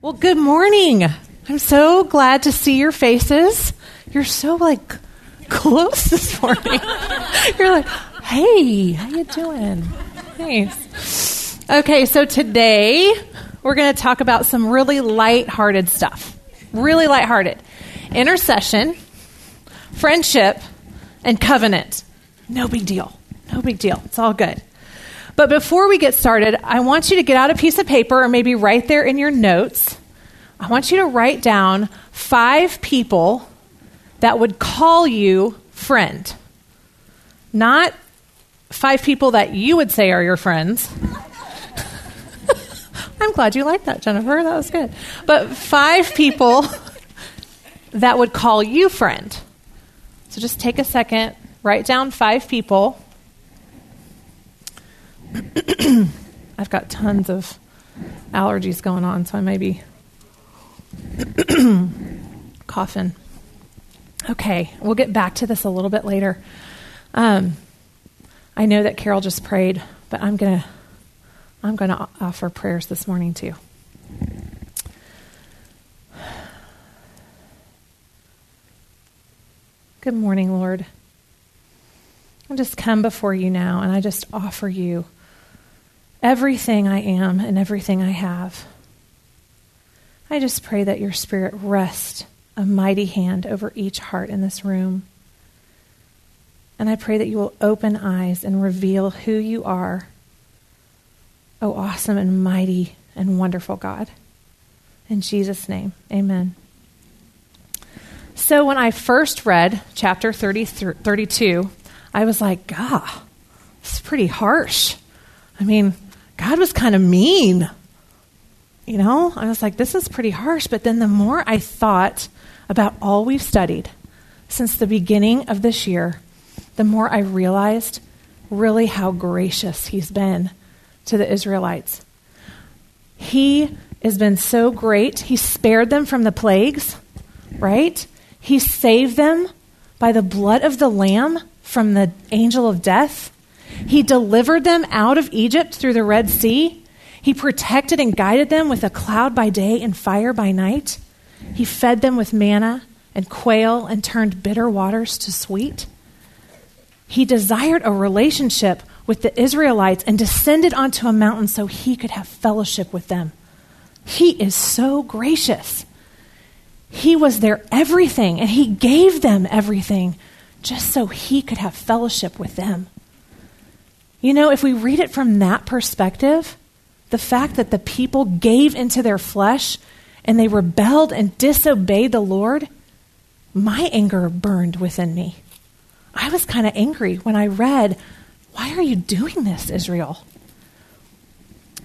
Well, good morning. I'm so glad to see your faces. You're so like close this morning. You're like, "Hey, how you doing?" Thanks. Okay, so today we're going to talk about some really light-hearted stuff. Really light-hearted. Intercession, friendship, and covenant. No big deal. No big deal. It's all good. But before we get started, I want you to get out a piece of paper or maybe right there in your notes. I want you to write down five people that would call you friend. Not five people that you would say are your friends. I'm glad you liked that, Jennifer. That was good. But five people that would call you friend. So just take a second, write down five people I've got tons of allergies going on, so I may be coughing. Okay, we'll get back to this a little bit later. Um, I know that Carol just prayed, but I'm gonna I'm gonna offer prayers this morning too. Good morning, Lord. I just come before you now and I just offer you everything I am and everything I have. I just pray that your Spirit rest a mighty hand over each heart in this room. And I pray that you will open eyes and reveal who you are. Oh, awesome and mighty and wonderful God. In Jesus' name, amen. So, when I first read chapter 30, 32, I was like, God, it's pretty harsh. I mean, God was kind of mean. You know, I was like, this is pretty harsh. But then the more I thought about all we've studied since the beginning of this year, the more I realized really how gracious He's been to the Israelites. He has been so great. He spared them from the plagues, right? He saved them by the blood of the Lamb from the angel of death. He delivered them out of Egypt through the Red Sea. He protected and guided them with a cloud by day and fire by night. He fed them with manna and quail and turned bitter waters to sweet. He desired a relationship with the Israelites and descended onto a mountain so he could have fellowship with them. He is so gracious. He was their everything, and he gave them everything just so he could have fellowship with them. You know, if we read it from that perspective, the fact that the people gave into their flesh and they rebelled and disobeyed the Lord, my anger burned within me. I was kind of angry when I read, Why are you doing this, Israel?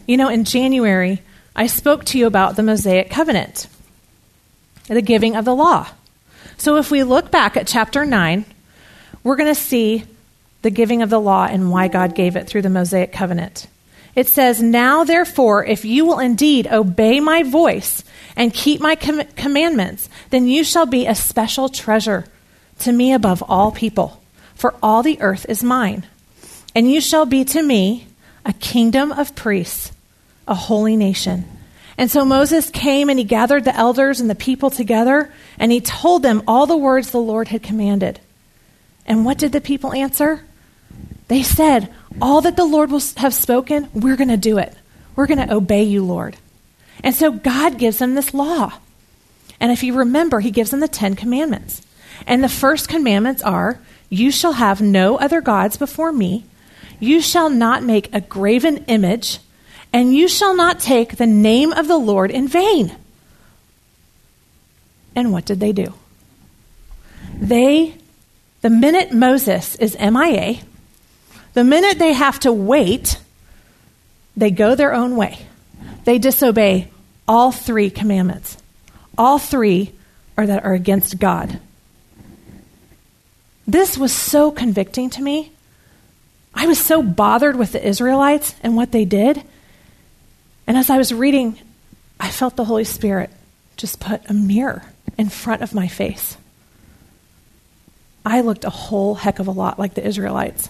You know, in January, I spoke to you about the Mosaic covenant, the giving of the law. So if we look back at chapter 9, we're going to see the giving of the law and why God gave it through the Mosaic covenant. It says, Now therefore, if you will indeed obey my voice and keep my com- commandments, then you shall be a special treasure to me above all people, for all the earth is mine. And you shall be to me a kingdom of priests, a holy nation. And so Moses came and he gathered the elders and the people together, and he told them all the words the Lord had commanded. And what did the people answer? They said, All that the Lord will have spoken, we're going to do it. We're going to obey you, Lord. And so God gives them this law. And if you remember, he gives them the Ten Commandments. And the first commandments are You shall have no other gods before me. You shall not make a graven image. And you shall not take the name of the Lord in vain. And what did they do? They, the minute Moses is MIA, the minute they have to wait, they go their own way. They disobey all three commandments. All three are that are against God. This was so convicting to me. I was so bothered with the Israelites and what they did. And as I was reading, I felt the Holy Spirit just put a mirror in front of my face. I looked a whole heck of a lot like the Israelites.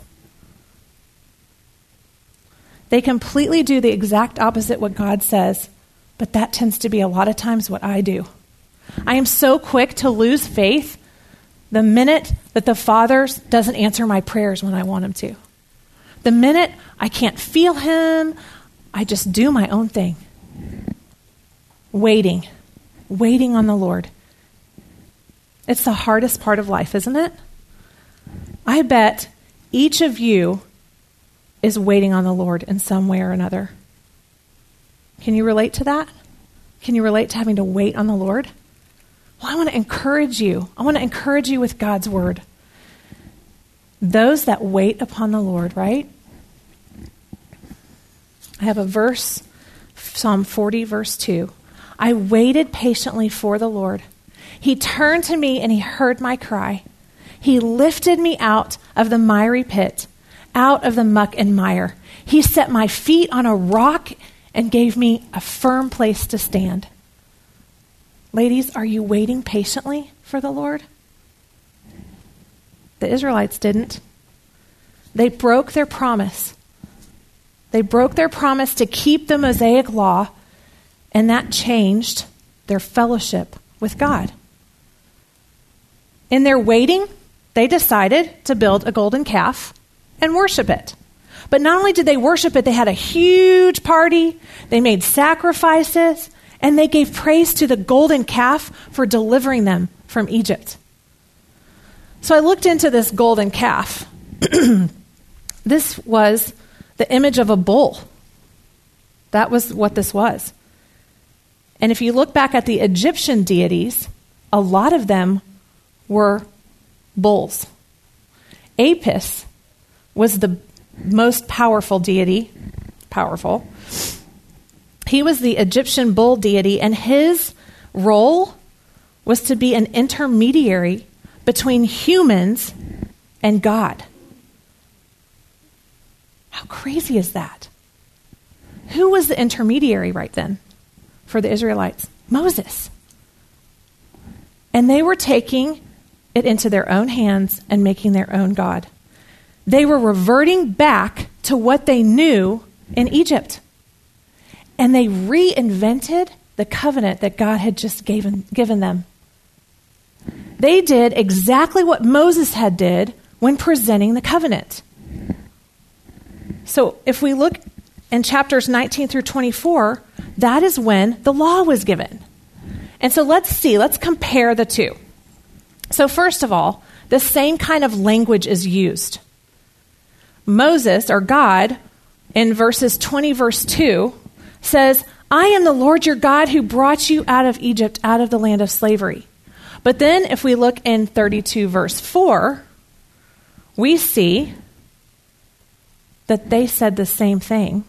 They completely do the exact opposite what God says, But that tends to be a lot of times what I do. I am so quick to lose faith the minute that the Father doesn't answer my prayers when I want him to. The minute I can't feel him, I just do my own thing. Waiting, waiting on the Lord. It's the hardest part of life, isn't it? I bet each of you is waiting on the Lord in some way or another. Can you relate to that? Can you relate to having to wait on the Lord? Well, I want to encourage you. I want to encourage you with God's word. Those that wait upon the Lord, right? I have a verse, Psalm 40, verse 2. I waited patiently for the Lord. He turned to me and he heard my cry. He lifted me out of the miry pit, out of the muck and mire. He set my feet on a rock and gave me a firm place to stand. Ladies, are you waiting patiently for the Lord? The Israelites didn't. They broke their promise. They broke their promise to keep the Mosaic law, and that changed their fellowship with God. In their waiting, they decided to build a golden calf and worship it. But not only did they worship it, they had a huge party, they made sacrifices, and they gave praise to the golden calf for delivering them from Egypt. So I looked into this golden calf. this was the image of a bull. That was what this was. And if you look back at the Egyptian deities, a lot of them were bulls. Apis was the most powerful deity, powerful. He was the Egyptian bull deity, and his role was to be an intermediary between humans and God. How crazy is that? Who was the intermediary right then for the Israelites? Moses. And they were taking it into their own hands and making their own God. They were reverting back to what they knew in Egypt. And they reinvented the covenant that God had just given, given them. They did exactly what Moses had did when presenting the covenant. So if we look in chapters 19 through 24, that is when the law was given. And so let's see, let's compare the two. So, first of all, the same kind of language is used. Moses, or God, in verses 20, verse 2, says, I am the Lord your God who brought you out of Egypt, out of the land of slavery. But then, if we look in 32, verse 4, we see that they said the same thing.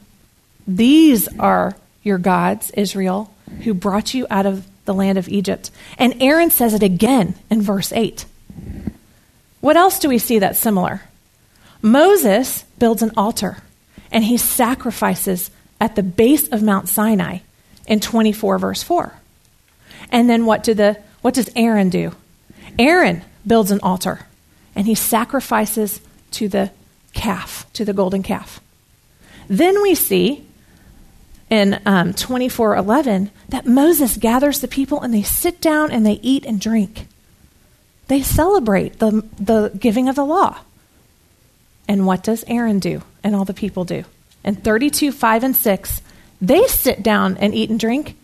These are your gods, Israel, who brought you out of the land of Egypt. And Aaron says it again in verse 8. What else do we see that's similar? Moses builds an altar and he sacrifices at the base of Mount Sinai in 24 verse 4. And then what do the what does Aaron do? Aaron builds an altar and he sacrifices to the calf, to the golden calf. Then we see in um, 24:11 that Moses gathers the people and they sit down and they eat and drink. They celebrate the, the giving of the law. And what does Aaron do and all the people do? And 32, 5, and 6, they sit down and eat and drink,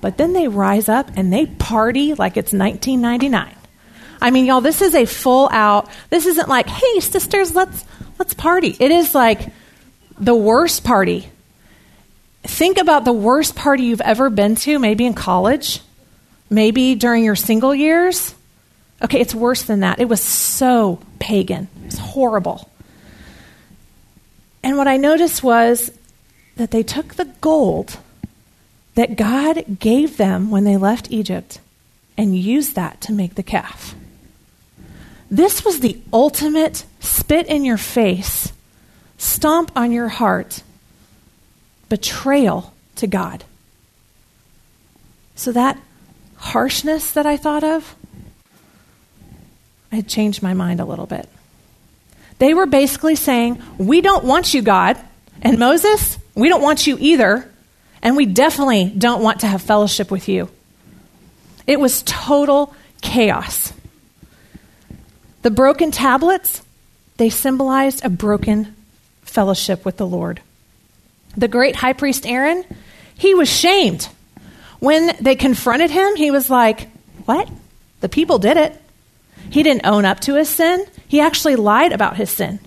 but then they rise up and they party like it's 1999. I mean, y'all, this is a full out, this isn't like, hey, sisters, let's, let's party. It is like the worst party think about the worst party you've ever been to, maybe in college, maybe during your single years. Okay, it's worse than that. It was so pagan, it was horrible. And what I noticed was that they took the gold that God gave them when they left Egypt and used that to make the calf. This was the ultimate spit in your face, stomp on your heart betrayal to God. So that harshness that I thought of, I had changed my mind a little bit. They were basically saying, We don't want you, God. And Moses, we don't want you either. And we definitely don't want to have fellowship with you. It was total chaos. The broken tablets, they symbolized a broken fellowship with the Lord. The great high priest Aaron, he was shamed. When they confronted him, he was like, What? The people did it. He didn't own up to his sin. He actually lied about his sin.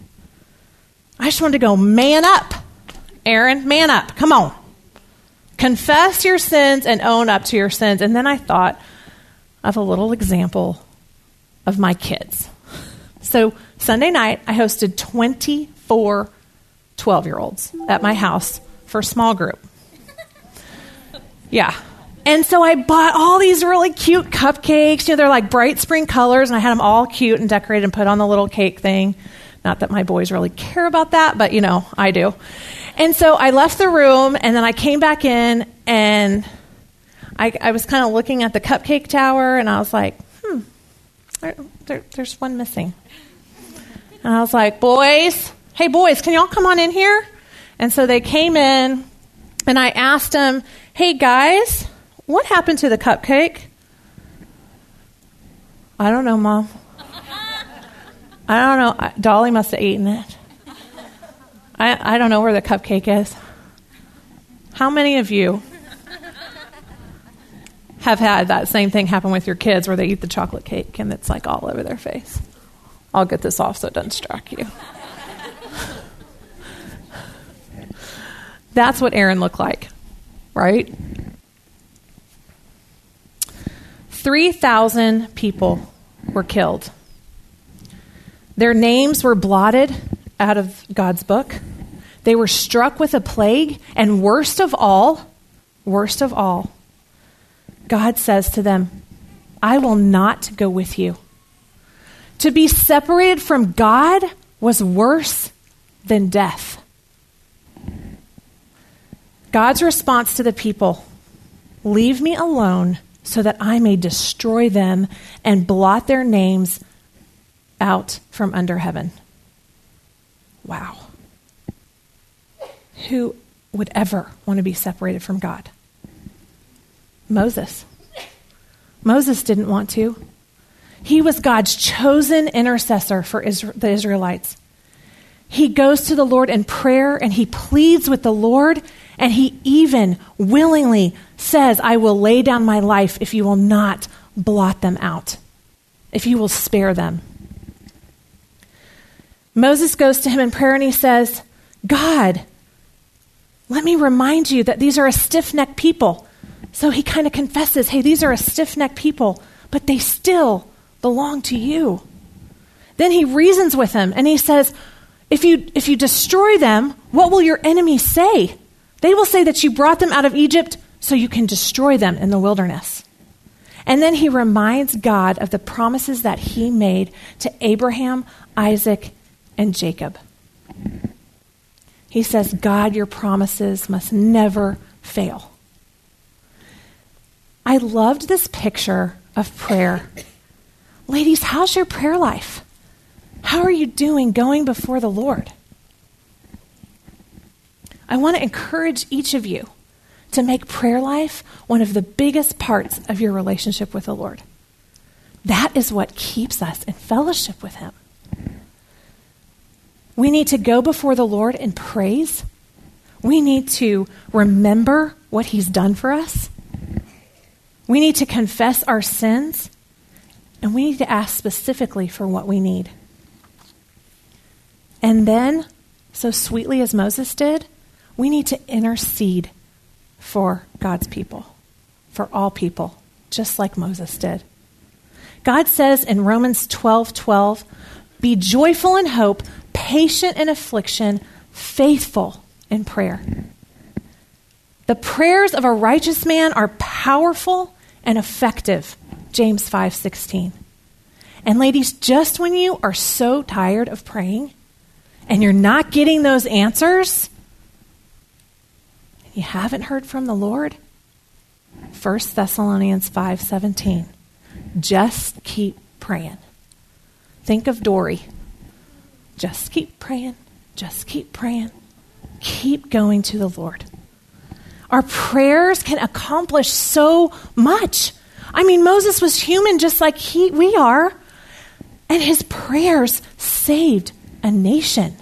I just wanted to go, man up. Aaron, man up. Come on. Confess your sins and own up to your sins. And then I thought of a little example of my kids. So Sunday night, I hosted 24 12 year olds at my house for a small group. Yeah. And so I bought all these really cute cupcakes. You know, they're like bright spring colors, and I had them all cute and decorated and put on the little cake thing. Not that my boys really care about that, but you know, I do. And so I left the room, and then I came back in, and I, I was kind of looking at the cupcake tower, and I was like, hmm, there, there, there's one missing. And I was like, boys, hey, boys, can y'all come on in here? And so they came in, and I asked them, hey, guys, what happened to the cupcake? I don't know, Mom. I don't know. Dolly must have eaten it. I, I don't know where the cupcake is. How many of you have had that same thing happen with your kids where they eat the chocolate cake and it's like all over their face? I'll get this off so it doesn't strike you. That's what Aaron looked like, right? 3,000 people were killed. Their names were blotted out of God's book. They were struck with a plague, and worst of all, worst of all, God says to them, I will not go with you. To be separated from God was worse than death. God's response to the people Leave me alone so that I may destroy them and blot their names out from under heaven. Wow. Who would ever want to be separated from God? Moses. Moses didn't want to. He was God's chosen intercessor for the Israelites. He goes to the Lord in prayer and he pleads with the Lord and he even willingly says, I will lay down my life if you will not blot them out, if you will spare them. Moses goes to him in prayer and he says, God, let me remind you that these are a stiff necked people. So he kind of confesses, hey, these are a stiff necked people, but they still belong to you. Then he reasons with him and he says, if you, if you destroy them, what will your enemies say? They will say that you brought them out of Egypt so you can destroy them in the wilderness. And then he reminds God of the promises that he made to Abraham, Isaac, and Jacob. He says, God, your promises must never fail. I loved this picture of prayer. Ladies, how's your prayer life? How are you doing going before the Lord? I want to encourage each of you to make prayer life one of the biggest parts of your relationship with the Lord. That is what keeps us in fellowship with Him. We need to go before the Lord in praise. We need to remember what He's done for us. We need to confess our sins. And we need to ask specifically for what we need. And then, so sweetly as Moses did, we need to intercede for God's people, for all people, just like Moses did. God says in Romans 12 12, be joyful in hope, patient in affliction, faithful in prayer. The prayers of a righteous man are powerful and effective. James 5:16. And ladies, just when you are so tired of praying and you're not getting those answers, you haven't heard from the Lord? 1 Thessalonians 5:17. Just keep praying. Think of Dory. Just keep praying. Just keep praying. Keep going to the Lord. Our prayers can accomplish so much. I mean, Moses was human just like he, we are, and his prayers saved a nation.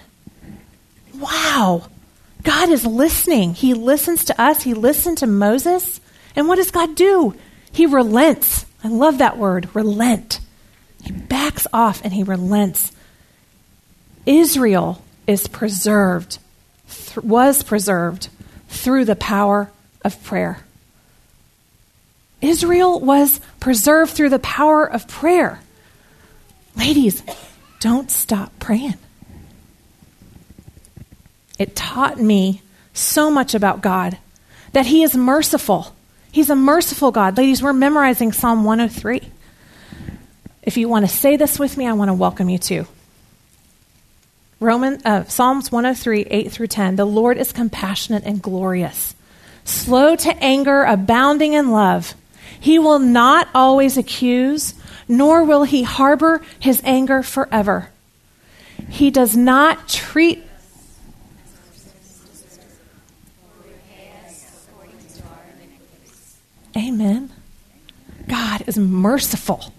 Wow. God is listening. He listens to us. He listened to Moses. And what does God do? He relents. I love that word, relent. He backs off and he relents. Israel is preserved, th- was preserved through the power of prayer. Israel was preserved through the power of prayer. Ladies, don't stop praying. It taught me so much about God that He is merciful. He's a merciful God. Ladies, we're memorizing Psalm 103. If you want to say this with me, I want to welcome you to. Roman, uh, Psalms 103, 8 through 10. The Lord is compassionate and glorious, slow to anger, abounding in love. He will not always accuse, nor will he harbor his anger forever. He does not treat Amen. God is merciful.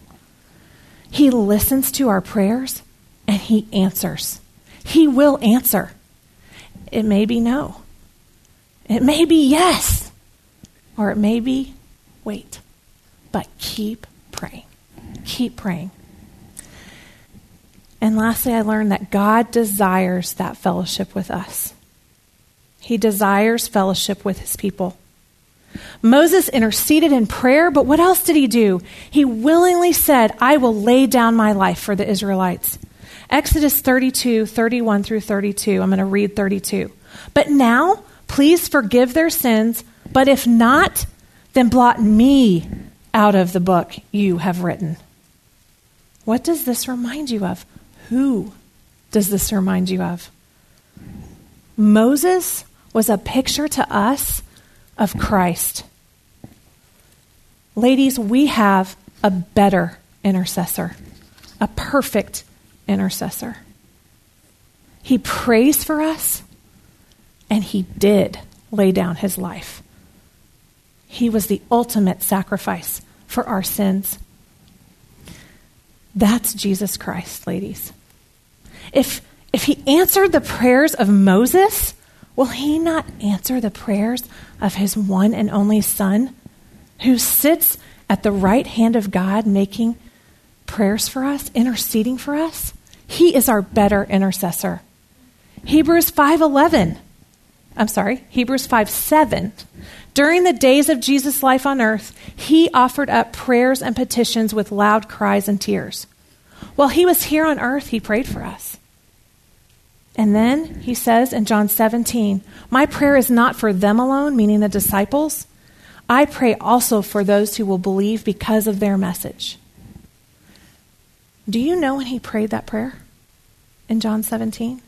He listens to our prayers and He answers. He will answer. It may be no, it may be yes, or it may be wait. But keep praying. Keep praying. And lastly, I learned that God desires that fellowship with us. He desires fellowship with his people. Moses interceded in prayer, but what else did he do? He willingly said, I will lay down my life for the Israelites. Exodus 32, 31 through 32. I'm going to read 32. But now, please forgive their sins, but if not, then blot me out of the book you have written. What does this remind you of? Who does this remind you of? Moses was a picture to us of Christ. Ladies, we have a better intercessor, a perfect intercessor. He prays for us, and he did lay down his life. He was the ultimate sacrifice for our sins. That's Jesus Christ, ladies. If, if he answered the prayers of Moses, will he not answer the prayers of his one and only Son, who sits at the right hand of God making prayers for us, interceding for us? He is our better intercessor. Hebrews 5:11. I'm sorry, Hebrews 5:7. During the days of Jesus' life on earth, he offered up prayers and petitions with loud cries and tears. While he was here on earth, he prayed for us. And then he says in John 17, My prayer is not for them alone, meaning the disciples. I pray also for those who will believe because of their message. Do you know when he prayed that prayer in John 17?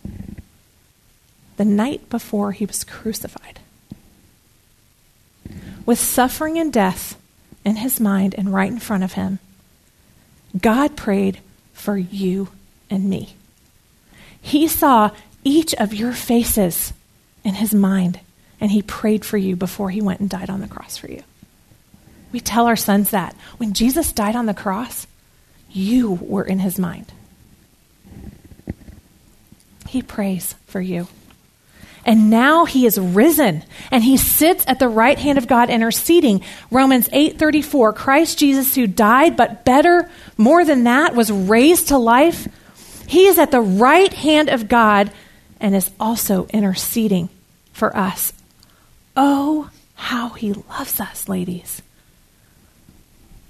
The night before he was crucified. With suffering and death in his mind and right in front of him, God prayed for you and me. He saw each of your faces in his mind, and he prayed for you before he went and died on the cross for you. We tell our sons that. When Jesus died on the cross, you were in his mind. He prays for you. And now he is risen and he sits at the right hand of God interceding. Romans 8:34 Christ Jesus who died but better more than that was raised to life he is at the right hand of God and is also interceding for us. Oh, how he loves us, ladies.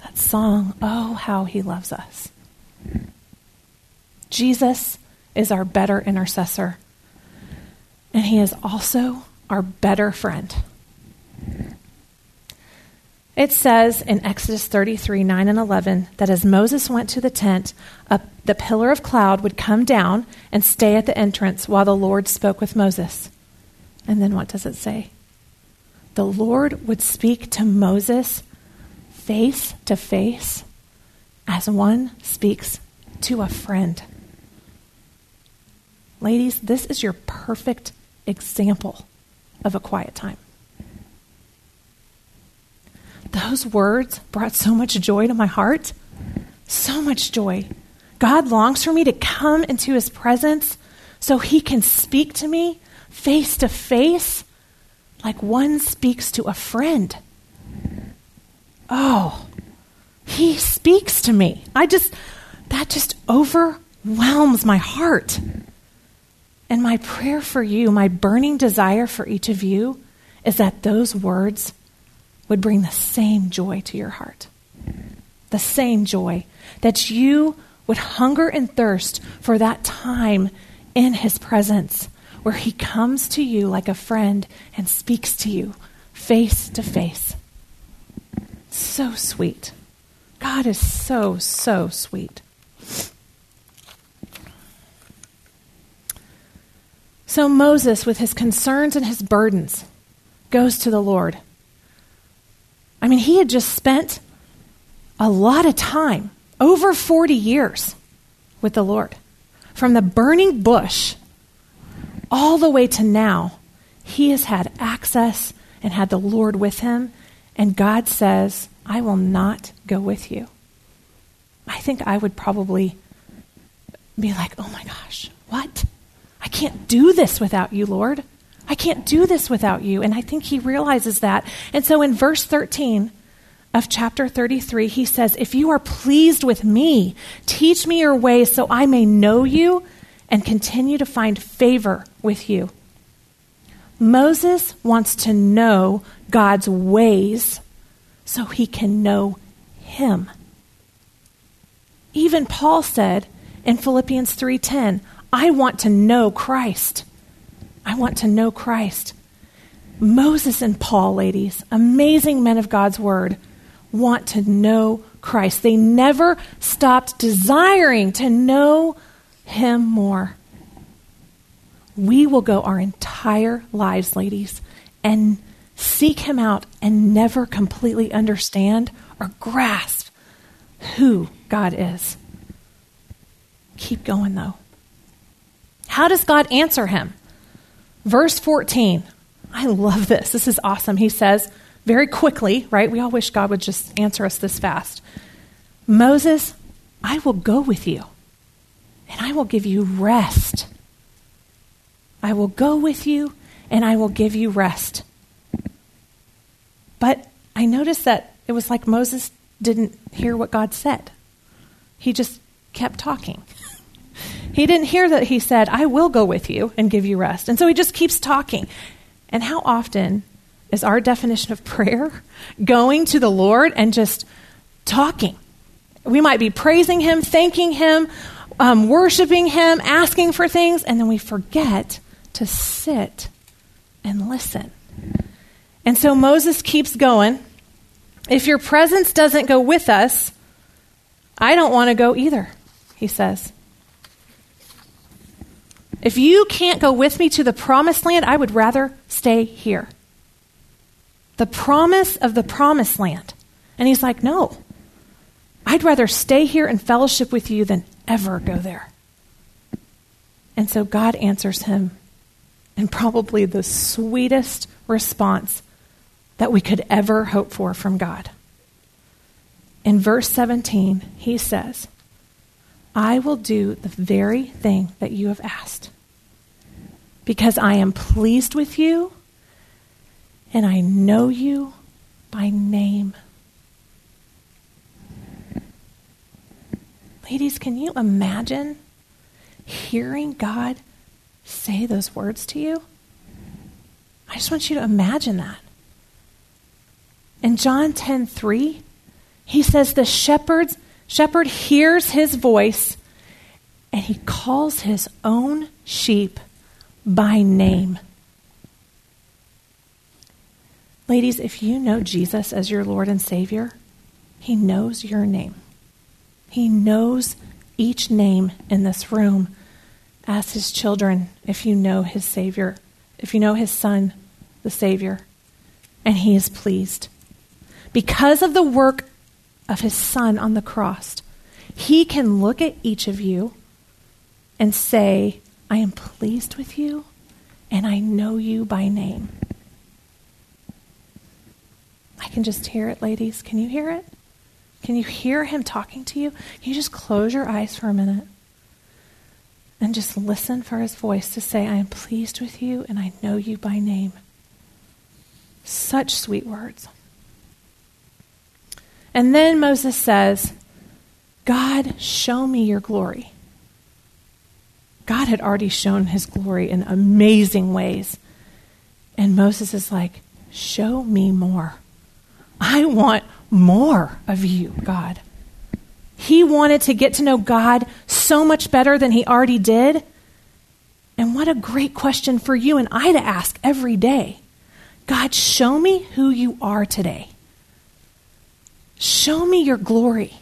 That song, Oh, how he loves us. Jesus is our better intercessor, and he is also our better friend. It says in Exodus 33 9 and 11 that as Moses went to the tent, a, the pillar of cloud would come down and stay at the entrance while the Lord spoke with Moses. And then what does it say? The Lord would speak to Moses face to face as one speaks to a friend. Ladies, this is your perfect example of a quiet time. Those words brought so much joy to my heart. So much joy. God longs for me to come into his presence so he can speak to me face to face like one speaks to a friend. Oh, he speaks to me. I just, that just overwhelms my heart. And my prayer for you, my burning desire for each of you, is that those words would bring the same joy to your heart. The same joy. That you would hunger and thirst for that time in His presence where He comes to you like a friend and speaks to you face to face. So sweet. God is so, so sweet. So Moses, with his concerns and his burdens, goes to the Lord. I mean, he had just spent a lot of time, over 40 years, with the Lord. From the burning bush all the way to now, he has had access and had the Lord with him. And God says, I will not go with you. I think I would probably be like, oh my gosh, what? I can't do this without you, Lord. I can't do this without you. And I think he realizes that. And so in verse 13 of chapter 33, he says, If you are pleased with me, teach me your ways so I may know you and continue to find favor with you. Moses wants to know God's ways so he can know him. Even Paul said in Philippians 3:10, I want to know Christ. I want to know Christ. Moses and Paul, ladies, amazing men of God's word, want to know Christ. They never stopped desiring to know him more. We will go our entire lives, ladies, and seek him out and never completely understand or grasp who God is. Keep going, though. How does God answer him? Verse 14. I love this. This is awesome. He says very quickly, right? We all wish God would just answer us this fast. Moses, I will go with you, and I will give you rest. I will go with you, and I will give you rest. But I noticed that it was like Moses didn't hear what God said. He just kept talking. He didn't hear that he said, I will go with you and give you rest. And so he just keeps talking. And how often is our definition of prayer going to the Lord and just talking? We might be praising him, thanking him, um, worshiping him, asking for things, and then we forget to sit and listen. And so Moses keeps going. If your presence doesn't go with us, I don't want to go either, he says. If you can't go with me to the promised land, I would rather stay here. The promise of the promised land. And he's like, No, I'd rather stay here in fellowship with you than ever go there. And so God answers him in probably the sweetest response that we could ever hope for from God. In verse 17, he says, I will do the very thing that you have asked because I am pleased with you and I know you by name. Ladies, can you imagine hearing God say those words to you? I just want you to imagine that. In John 10 3, he says the shepherd's, shepherd hears his voice and he calls his own sheep by name. Ladies, if you know Jesus as your Lord and Savior, he knows your name. He knows each name in this room as his children if you know his Savior, if you know his Son, the Savior, and he is pleased. Because of the work of his Son on the cross, he can look at each of you and say, I am pleased with you and I know you by name. I can just hear it, ladies. Can you hear it? Can you hear him talking to you? Can you just close your eyes for a minute and just listen for his voice to say, I am pleased with you and I know you by name? Such sweet words. And then Moses says, God, show me your glory. God had already shown his glory in amazing ways. And Moses is like, Show me more. I want more of you, God. He wanted to get to know God so much better than he already did. And what a great question for you and I to ask every day God, show me who you are today. Show me your glory.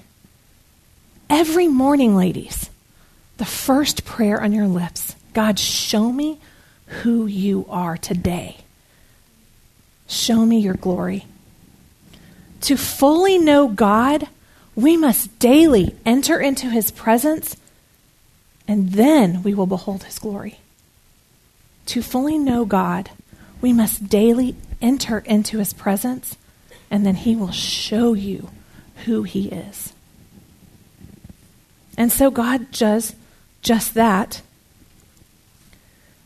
Every morning, ladies, the first prayer on your lips God, show me who you are today. Show me your glory. To fully know God, we must daily enter into his presence, and then we will behold his glory. To fully know God, we must daily enter into his presence, and then he will show you who he is. And so God does just that.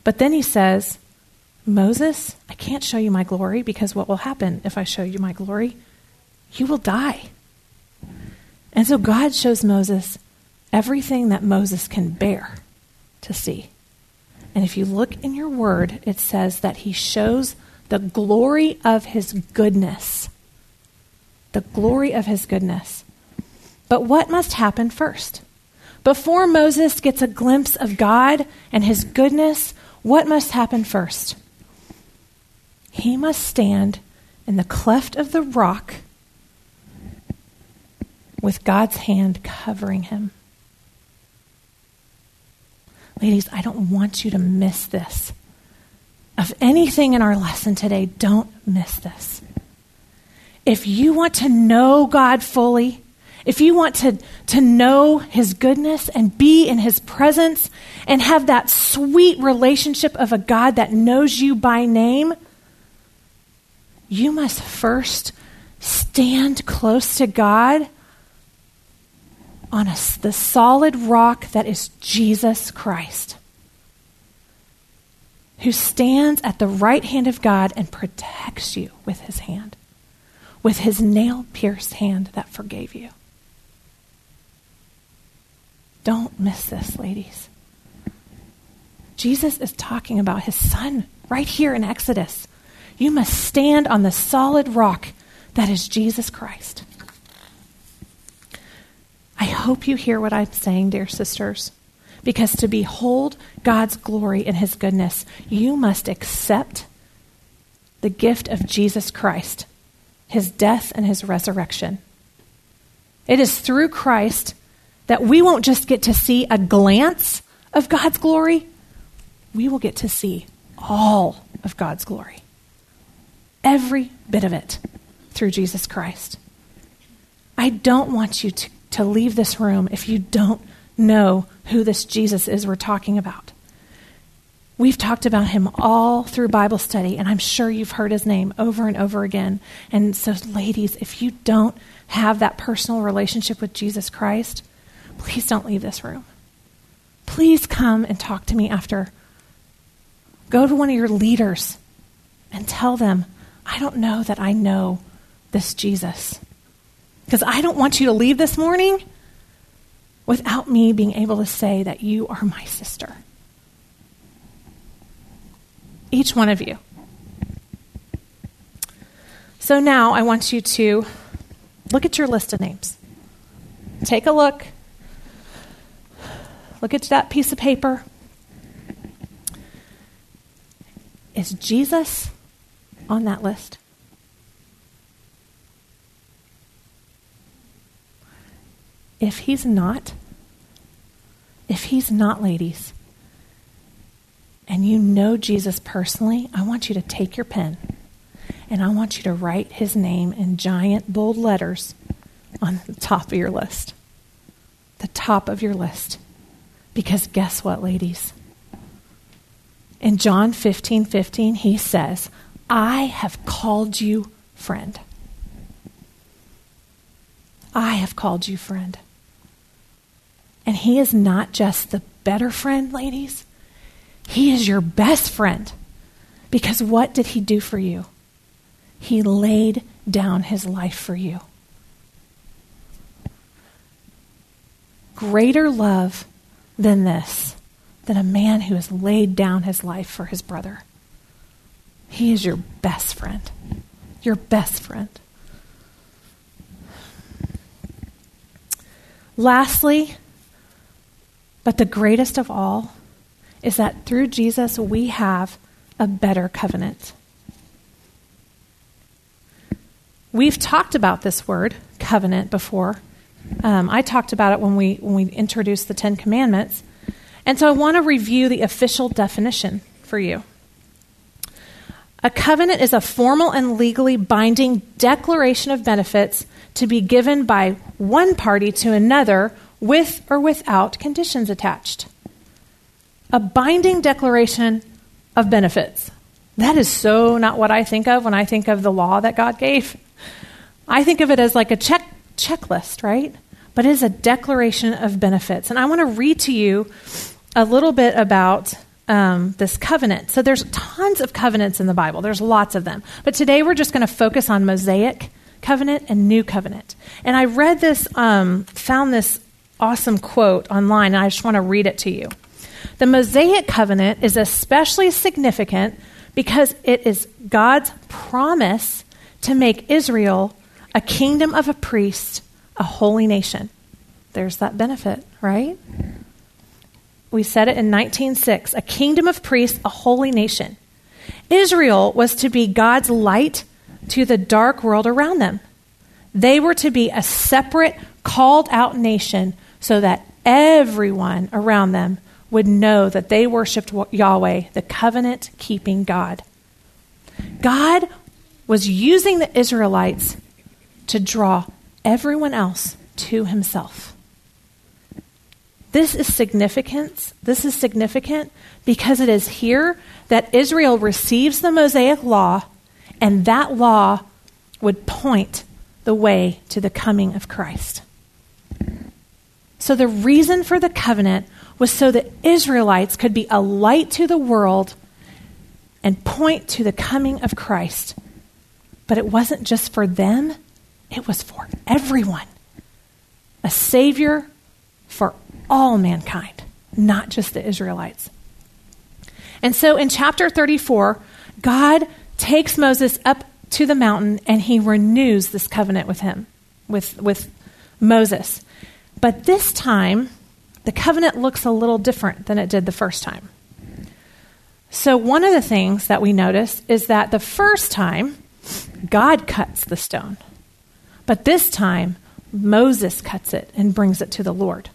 But then he says, Moses, I can't show you my glory because what will happen if I show you my glory? You will die. And so God shows Moses everything that Moses can bear to see. And if you look in your word, it says that he shows the glory of his goodness. The glory of his goodness. But what must happen first? Before Moses gets a glimpse of God and his goodness, what must happen first? He must stand in the cleft of the rock with God's hand covering him. Ladies, I don't want you to miss this. Of anything in our lesson today, don't miss this. If you want to know God fully, if you want to, to know His goodness and be in His presence and have that sweet relationship of a God that knows you by name, you must first stand close to God on a, the solid rock that is Jesus Christ, who stands at the right hand of God and protects you with His hand, with His nail pierced hand that forgave you. Don't miss this, ladies. Jesus is talking about his son right here in Exodus. You must stand on the solid rock that is Jesus Christ. I hope you hear what I'm saying, dear sisters, because to behold God's glory and his goodness, you must accept the gift of Jesus Christ, his death and his resurrection. It is through Christ that we won't just get to see a glance of God's glory, we will get to see all of God's glory. Every bit of it through Jesus Christ. I don't want you to, to leave this room if you don't know who this Jesus is we're talking about. We've talked about him all through Bible study, and I'm sure you've heard his name over and over again. And so, ladies, if you don't have that personal relationship with Jesus Christ, please don't leave this room. Please come and talk to me after. Go to one of your leaders and tell them, I don't know that I know this Jesus. Because I don't want you to leave this morning without me being able to say that you are my sister. Each one of you. So now I want you to look at your list of names. Take a look. Look at that piece of paper. Is Jesus on that list? If he's not, if he's not, ladies, and you know Jesus personally, I want you to take your pen and I want you to write his name in giant bold letters on the top of your list. The top of your list. Because guess what, ladies? In John 15 15, he says, I have called you friend. I have called you friend. And he is not just the better friend, ladies. He is your best friend. Because what did he do for you? He laid down his life for you. Greater love than this, than a man who has laid down his life for his brother. He is your best friend. Your best friend. Lastly, but the greatest of all, is that through Jesus we have a better covenant. We've talked about this word, covenant, before. Um, I talked about it when we, when we introduced the Ten Commandments. And so I want to review the official definition for you. A covenant is a formal and legally binding declaration of benefits to be given by one party to another with or without conditions attached. A binding declaration of benefits. That is so not what I think of when I think of the law that God gave. I think of it as like a check checklist, right? But it is a declaration of benefits. And I want to read to you a little bit about um, this covenant. So there's tons of covenants in the Bible. There's lots of them. But today we're just going to focus on Mosaic covenant and new covenant. And I read this, um, found this awesome quote online, and I just want to read it to you. The Mosaic covenant is especially significant because it is God's promise to make Israel a kingdom of a priest, a holy nation. There's that benefit, right? We said it in 19:6, a kingdom of priests, a holy nation. Israel was to be God's light to the dark world around them. They were to be a separate, called out nation so that everyone around them would know that they worshiped Yahweh, the covenant keeping God. God was using the Israelites to draw everyone else to himself. This is significant. This is significant because it is here that Israel receives the Mosaic law, and that law would point the way to the coming of Christ. So, the reason for the covenant was so that Israelites could be a light to the world and point to the coming of Christ. But it wasn't just for them, it was for everyone. A Savior for all mankind, not just the Israelites. And so in chapter 34, God takes Moses up to the mountain and he renews this covenant with him, with, with Moses. But this time, the covenant looks a little different than it did the first time. So, one of the things that we notice is that the first time, God cuts the stone. But this time, Moses cuts it and brings it to the Lord.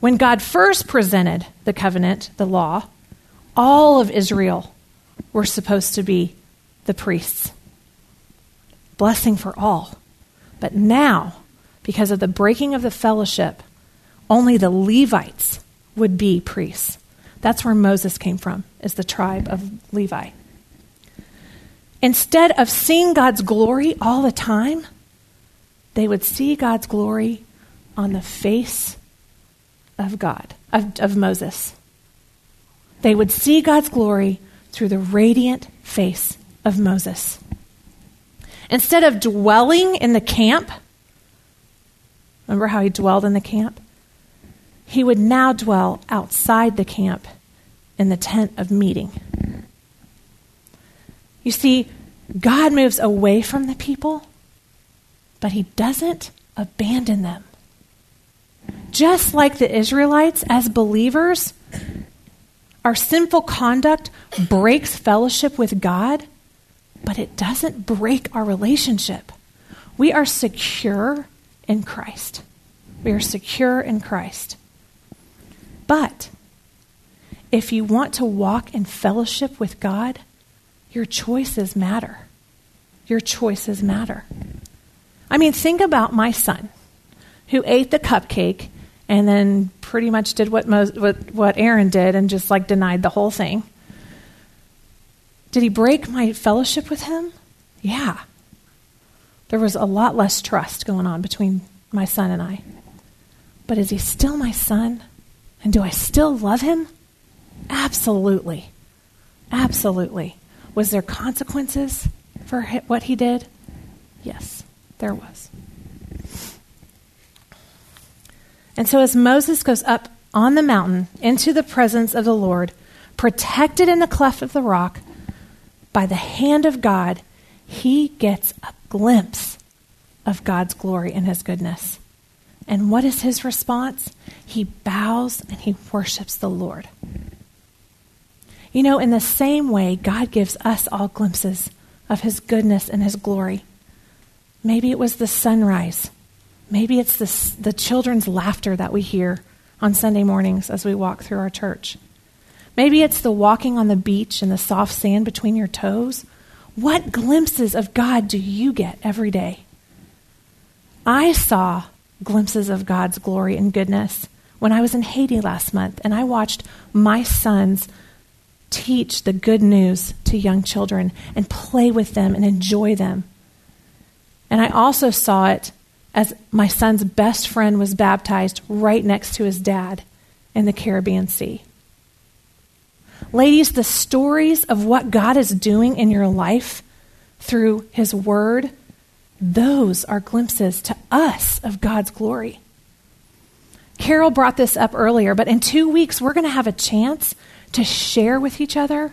When God first presented the covenant, the law, all of Israel were supposed to be the priests. Blessing for all. But now, because of the breaking of the fellowship, only the Levites would be priests. That's where Moses came from, is the tribe of Levi. Instead of seeing God's glory all the time, they would see God's glory on the face of God, of, of Moses. They would see God's glory through the radiant face of Moses. Instead of dwelling in the camp, remember how he dwelled in the camp? He would now dwell outside the camp in the tent of meeting. You see, God moves away from the people, but he doesn't abandon them. Just like the Israelites, as believers, our sinful conduct breaks fellowship with God, but it doesn't break our relationship. We are secure in Christ. We are secure in Christ. But if you want to walk in fellowship with God, your choices matter. Your choices matter. I mean, think about my son who ate the cupcake and then pretty much did what, what, what Aaron did and just like denied the whole thing. Did he break my fellowship with him? Yeah. There was a lot less trust going on between my son and I. But is he still my son? And do I still love him? Absolutely. Absolutely. Was there consequences for what he did? Yes, there was. And so as Moses goes up on the mountain into the presence of the Lord, protected in the cleft of the rock by the hand of God, he gets a glimpse of God's glory and his goodness. And what is his response? He bows and he worships the Lord. You know, in the same way, God gives us all glimpses of his goodness and his glory. Maybe it was the sunrise. Maybe it's the, the children's laughter that we hear on Sunday mornings as we walk through our church. Maybe it's the walking on the beach and the soft sand between your toes. What glimpses of God do you get every day? I saw glimpses of God's glory and goodness when I was in Haiti last month and I watched my sons teach the good news to young children and play with them and enjoy them. And I also saw it as my son's best friend was baptized right next to his dad in the Caribbean Sea. Ladies, the stories of what God is doing in your life through his word, those are glimpses to us of God's glory. Carol brought this up earlier, but in two weeks, we're going to have a chance to share with each other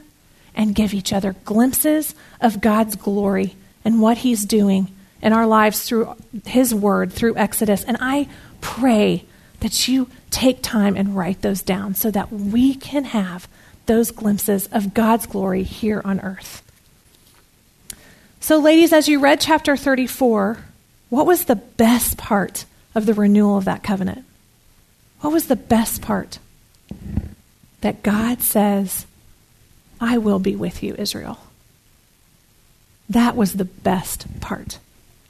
and give each other glimpses of God's glory and what he's doing in our lives through His Word, through Exodus. And I pray that you take time and write those down so that we can have those glimpses of God's glory here on earth. So, ladies, as you read chapter 34, what was the best part of the renewal of that covenant? What was the best part? That God says, I will be with you, Israel. That was the best part.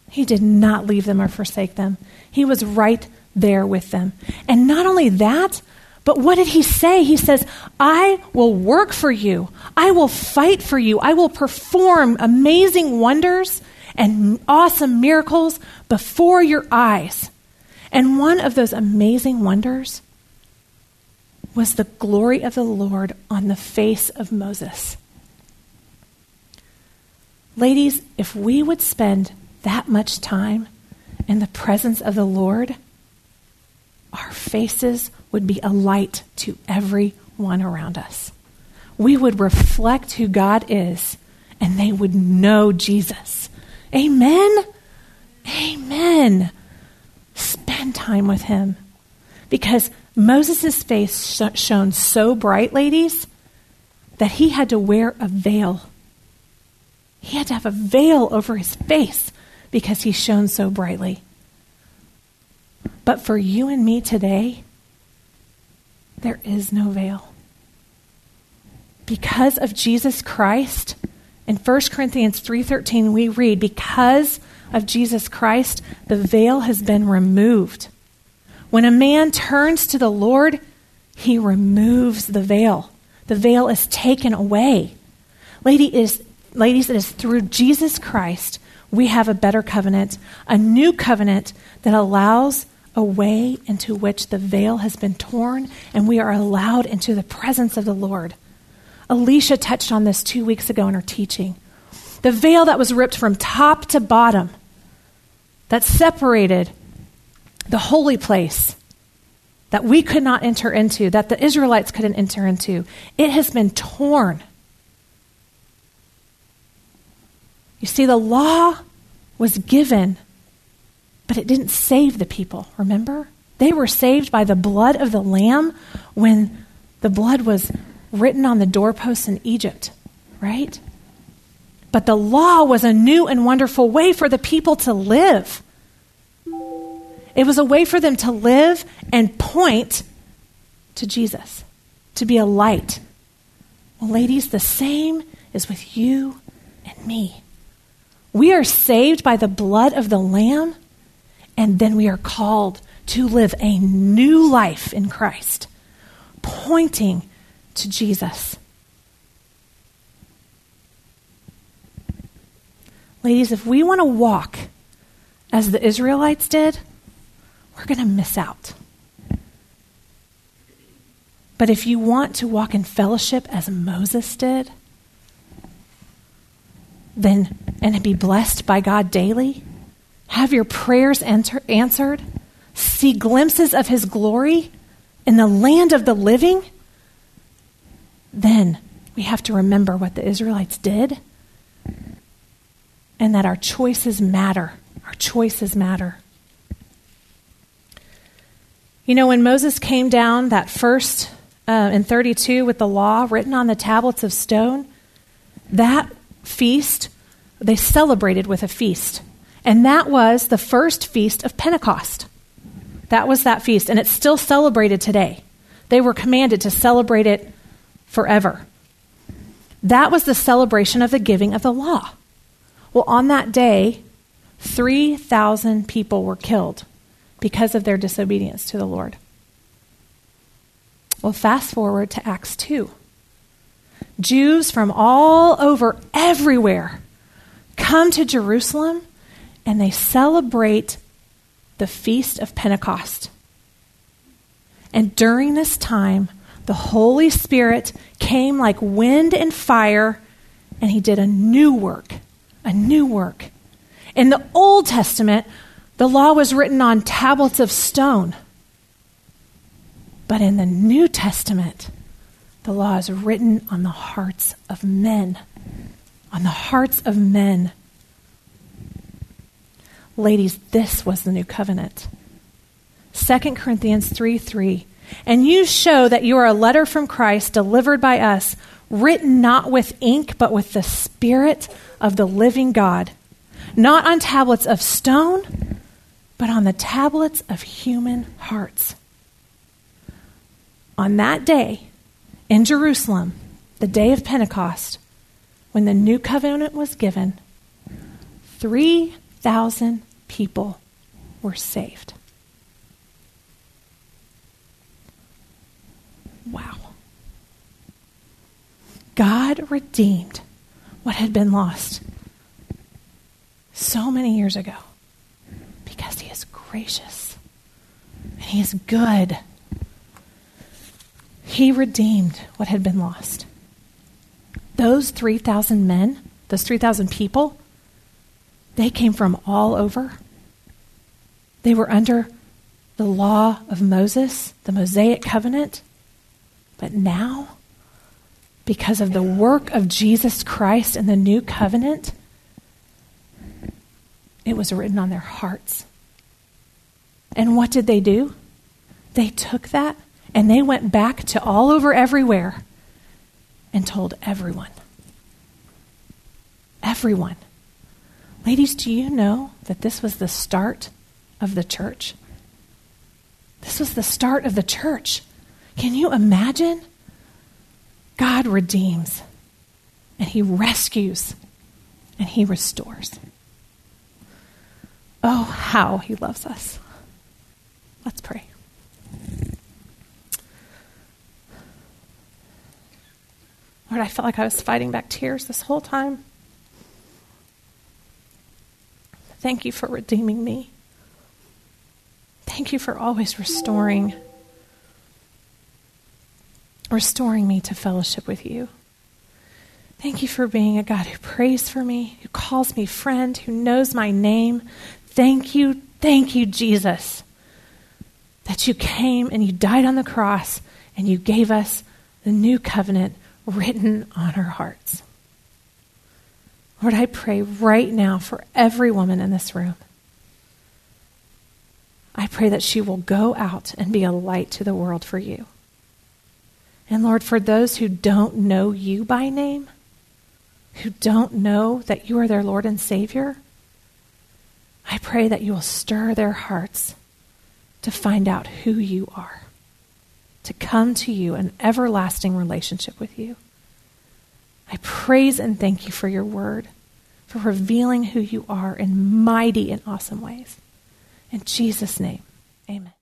He did not leave them or forsake them. He was right there with them. And not only that, but what did he say? He says, I will work for you. I will fight for you. I will perform amazing wonders and awesome miracles before your eyes. And one of those amazing wonders was the glory of the Lord on the face of Moses. Ladies, if we would spend that much time in the presence of the Lord, faces would be a light to everyone around us. We would reflect who God is, and they would know Jesus. Amen? Amen. Spend time with him. Because Moses' face sh- shone so bright, ladies, that he had to wear a veil. He had to have a veil over his face because he shone so brightly. But for you and me today, there is no veil. Because of Jesus Christ, in 1 Corinthians 3:13 we read because of Jesus Christ the veil has been removed. When a man turns to the Lord, he removes the veil. The veil is taken away. Lady is, ladies, it is through Jesus Christ we have a better covenant, a new covenant that allows a way into which the veil has been torn and we are allowed into the presence of the Lord. Alicia touched on this two weeks ago in her teaching. The veil that was ripped from top to bottom, that separated the holy place that we could not enter into, that the Israelites couldn't enter into, it has been torn. You see, the law was given, but it didn't save the people, remember? They were saved by the blood of the Lamb when the blood was written on the doorposts in Egypt, right? But the law was a new and wonderful way for the people to live. It was a way for them to live and point to Jesus, to be a light. Well, ladies, the same is with you and me. We are saved by the blood of the Lamb, and then we are called to live a new life in Christ, pointing to Jesus. Ladies, if we want to walk as the Israelites did, we're going to miss out. But if you want to walk in fellowship as Moses did, then and be blessed by God daily, have your prayers enter, answered, see glimpses of his glory in the land of the living, then we have to remember what the Israelites did and that our choices matter. Our choices matter. You know, when Moses came down that first uh, in 32 with the law written on the tablets of stone, that feast, they celebrated with a feast. And that was the first feast of Pentecost. That was that feast. And it's still celebrated today. They were commanded to celebrate it forever. That was the celebration of the giving of the law. Well, on that day, 3,000 people were killed because of their disobedience to the Lord. Well, fast forward to Acts 2. Jews from all over, everywhere, come to Jerusalem and they celebrate the Feast of Pentecost. And during this time, the Holy Spirit came like wind and fire, and he did a new work. A new work. In the Old Testament, the law was written on tablets of stone. But in the New Testament, the law is written on the hearts of men. On the hearts of men. Ladies, this was the new covenant. 2 Corinthians 3 3. And you show that you are a letter from Christ delivered by us, written not with ink, but with the Spirit of the living God, not on tablets of stone, but on the tablets of human hearts on that day in Jerusalem, the day of Pentecost, when the new covenant was given, 3,000 people were saved. Wow. God redeemed what had been lost so many years ago because He is gracious and He is good he redeemed what had been lost. Those 3,000 men, those 3,000 people, they came from all over. They were under the law of Moses, the Mosaic covenant. But now, because of the work of Jesus Christ and the new covenant, it was written on their hearts. And what did they do? They took that and they went back to all over everywhere and told everyone. Everyone. Ladies, do you know that this was the start of the church? This was the start of the church. Can you imagine? God redeems, and He rescues, and He restores. Oh, how He loves us. Let's pray. Lord, I felt like I was fighting back tears this whole time. Thank you for redeeming me. Thank you for always restoring restoring me to fellowship with you. Thank you for being a God who prays for me, who calls me friend, who knows my name. Thank you, thank you, Jesus, that you came and you died on the cross and you gave us the new covenant written on our hearts. Lord, I pray right now for every woman in this room. I pray that she will go out and be a light to the world for you. And Lord, for those who don't know you by name, who don't know that you are their Lord and Savior, I pray that you will stir their hearts to find out who you are to come to you an everlasting relationship with you. I praise and thank you for your word, for revealing who you are in mighty and awesome ways. In Jesus' name, amen.